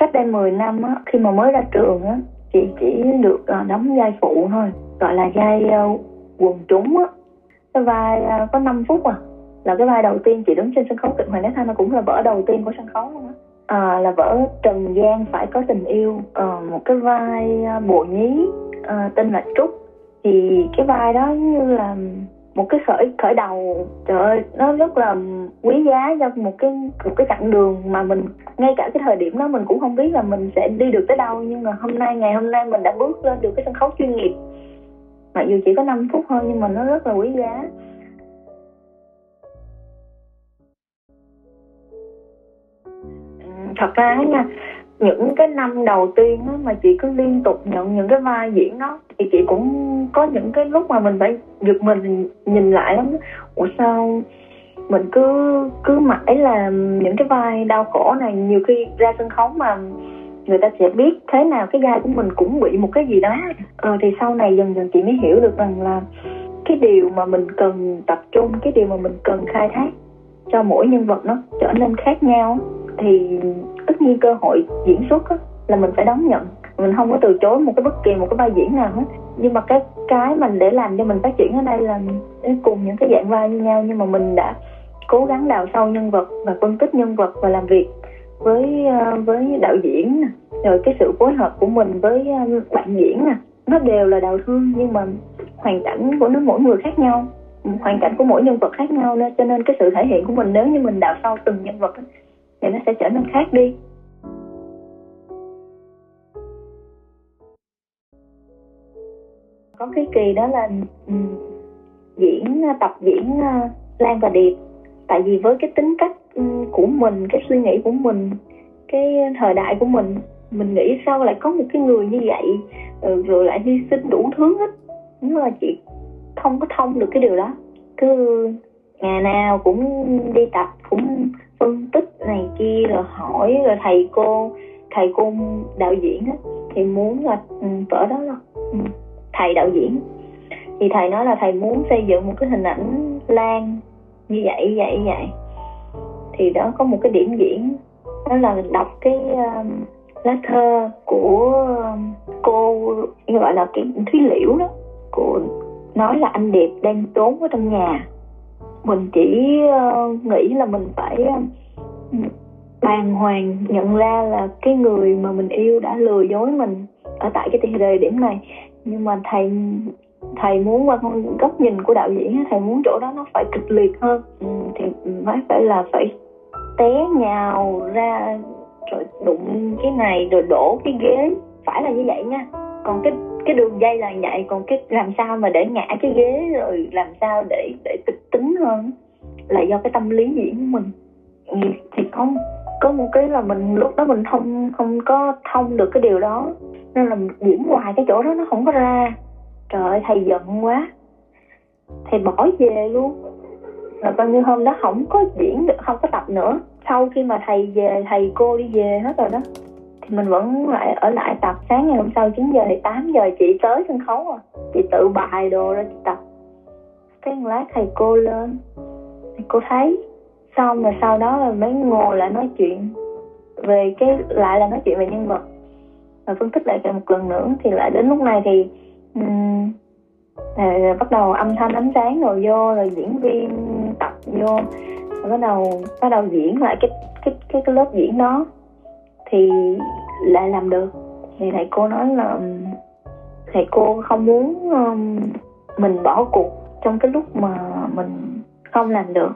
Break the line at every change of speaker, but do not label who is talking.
cách đây 10 năm á khi mà mới ra trường á chị chỉ được uh, đóng vai phụ thôi gọi là vai uh, quần chúng á. Cái vai uh, có 5 phút à là cái vai đầu tiên chị đứng trên sân khấu kịch Hoàng Đế Thanh nó cũng là vở đầu tiên của sân khấu luôn á. À, là vở Trần gian phải có tình yêu. À, một cái vai uh, bộ nhí à, tên là Trúc. Thì cái vai đó như là một cái khởi khởi đầu, trời ơi, nó rất là quý giá cho một cái một cái chặng đường mà mình, ngay cả cái thời điểm đó mình cũng không biết là mình sẽ đi được tới đâu, nhưng mà hôm nay, ngày hôm nay mình đã bước lên được cái sân khấu chuyên nghiệp. Mặc dù chỉ có 5 phút thôi, nhưng mà nó rất là quý giá. Ừ, thật ra nha những cái năm đầu tiên á, mà chị cứ liên tục nhận những cái vai diễn đó thì chị cũng có những cái lúc mà mình phải giật mình nhìn lại lắm ủa sao mình cứ cứ mãi làm những cái vai đau khổ này nhiều khi ra sân khấu mà người ta sẽ biết thế nào cái da của mình cũng bị một cái gì đó. Ờ, thì sau này dần dần chị mới hiểu được rằng là cái điều mà mình cần tập trung cái điều mà mình cần khai thác cho mỗi nhân vật nó trở nên khác nhau thì tất nhiên cơ hội diễn xuất á, là mình phải đón nhận. Mình không có từ chối một cái bất kỳ một cái vai diễn nào hết. Nhưng mà cái cái mình để làm cho mình phát triển ở đây là cùng những cái dạng vai như nhau nhưng mà mình đã cố gắng đào sâu nhân vật và phân tích nhân vật và làm việc với ờ, với đạo diễn rồi cái sự phối hợp của mình với ờ, bạn diễn nè. Nó đều là đào thương nhưng mà hoàn cảnh của nó mỗi người khác nhau hoàn cảnh của mỗi nhân vật khác nhau nên cho nên cái sự thể hiện của mình nếu như mình đào sâu từng nhân vật thì nó sẽ trở nên khác đi. Có cái kỳ đó là um, diễn à, tập diễn uh, Lan và Điệp. Tại vì với cái tính cách um, của mình cái suy nghĩ của mình cái thời đại của mình mình nghĩ sao lại có một cái người như vậy rồi, rồi lại hy sinh đủ thứ hết. Nhưng mà chị không có thông được cái điều đó. Cứ ngày nào cũng đi tập cũng phân tích này kia rồi hỏi rồi thầy cô thầy cô đạo diễn á thì muốn là ừ, vở đó là ừ, thầy đạo diễn. Thì thầy nói là thầy muốn xây dựng một cái hình ảnh lan như vậy vậy vậy. Thì đó có một cái điểm diễn đó là đọc cái um, lá thơ của um, cô gọi là cái thúy liễu đó của nói là anh đẹp đang trốn ở trong nhà. Mình chỉ uh, nghĩ là mình phải uh, bàng hoàng nhận ra là cái người mà mình yêu đã lừa dối mình ở tại cái thời điểm này nhưng mà thầy thầy muốn qua góc nhìn của đạo diễn thầy muốn chỗ đó nó phải kịch liệt hơn. Ừ, thì mới phải là phải té nhào ra, rồi đụng cái này, rồi đổ cái ghế. Phải là như vậy nha. Còn cái cái đường dây là vậy, còn cái làm sao mà để ngã cái ghế, rồi làm sao để để kịch tính hơn là do cái tâm lý diễn của mình. Ừ, thì có có một cái là mình, lúc đó mình không không có thông được cái điều đó nên là diễn hoài cái chỗ đó nó không có ra. Trời ơi, thầy giận quá. Thầy bỏ về luôn. Là coi như hôm đó không có diễn được, không có tập nữa. Sau khi mà thầy về, thầy cô đi về hết rồi đó, thì mình vẫn lại ở lại tập. Sáng ngày hôm sau 9 giờ thì 8 giờ chị tới sân khấu à. Chị tự bài đồ ra chị tập. Cái một lát thầy cô lên. Thầy cô thấy. Xong rồi sau đó là mới ngồi lại nói chuyện về cái, lại là nói chuyện về nhân vật và phân tích lại một lần nữa thì lại đến lúc này thì um, à, bắt đầu âm thanh ánh sáng rồi vô rồi diễn viên tập vô rồi bắt đầu bắt đầu diễn lại cái cái cái, cái lớp diễn đó thì lại làm được. Thì thầy cô nói là thầy cô không muốn um, mình bỏ cuộc trong cái lúc mà mình không làm được.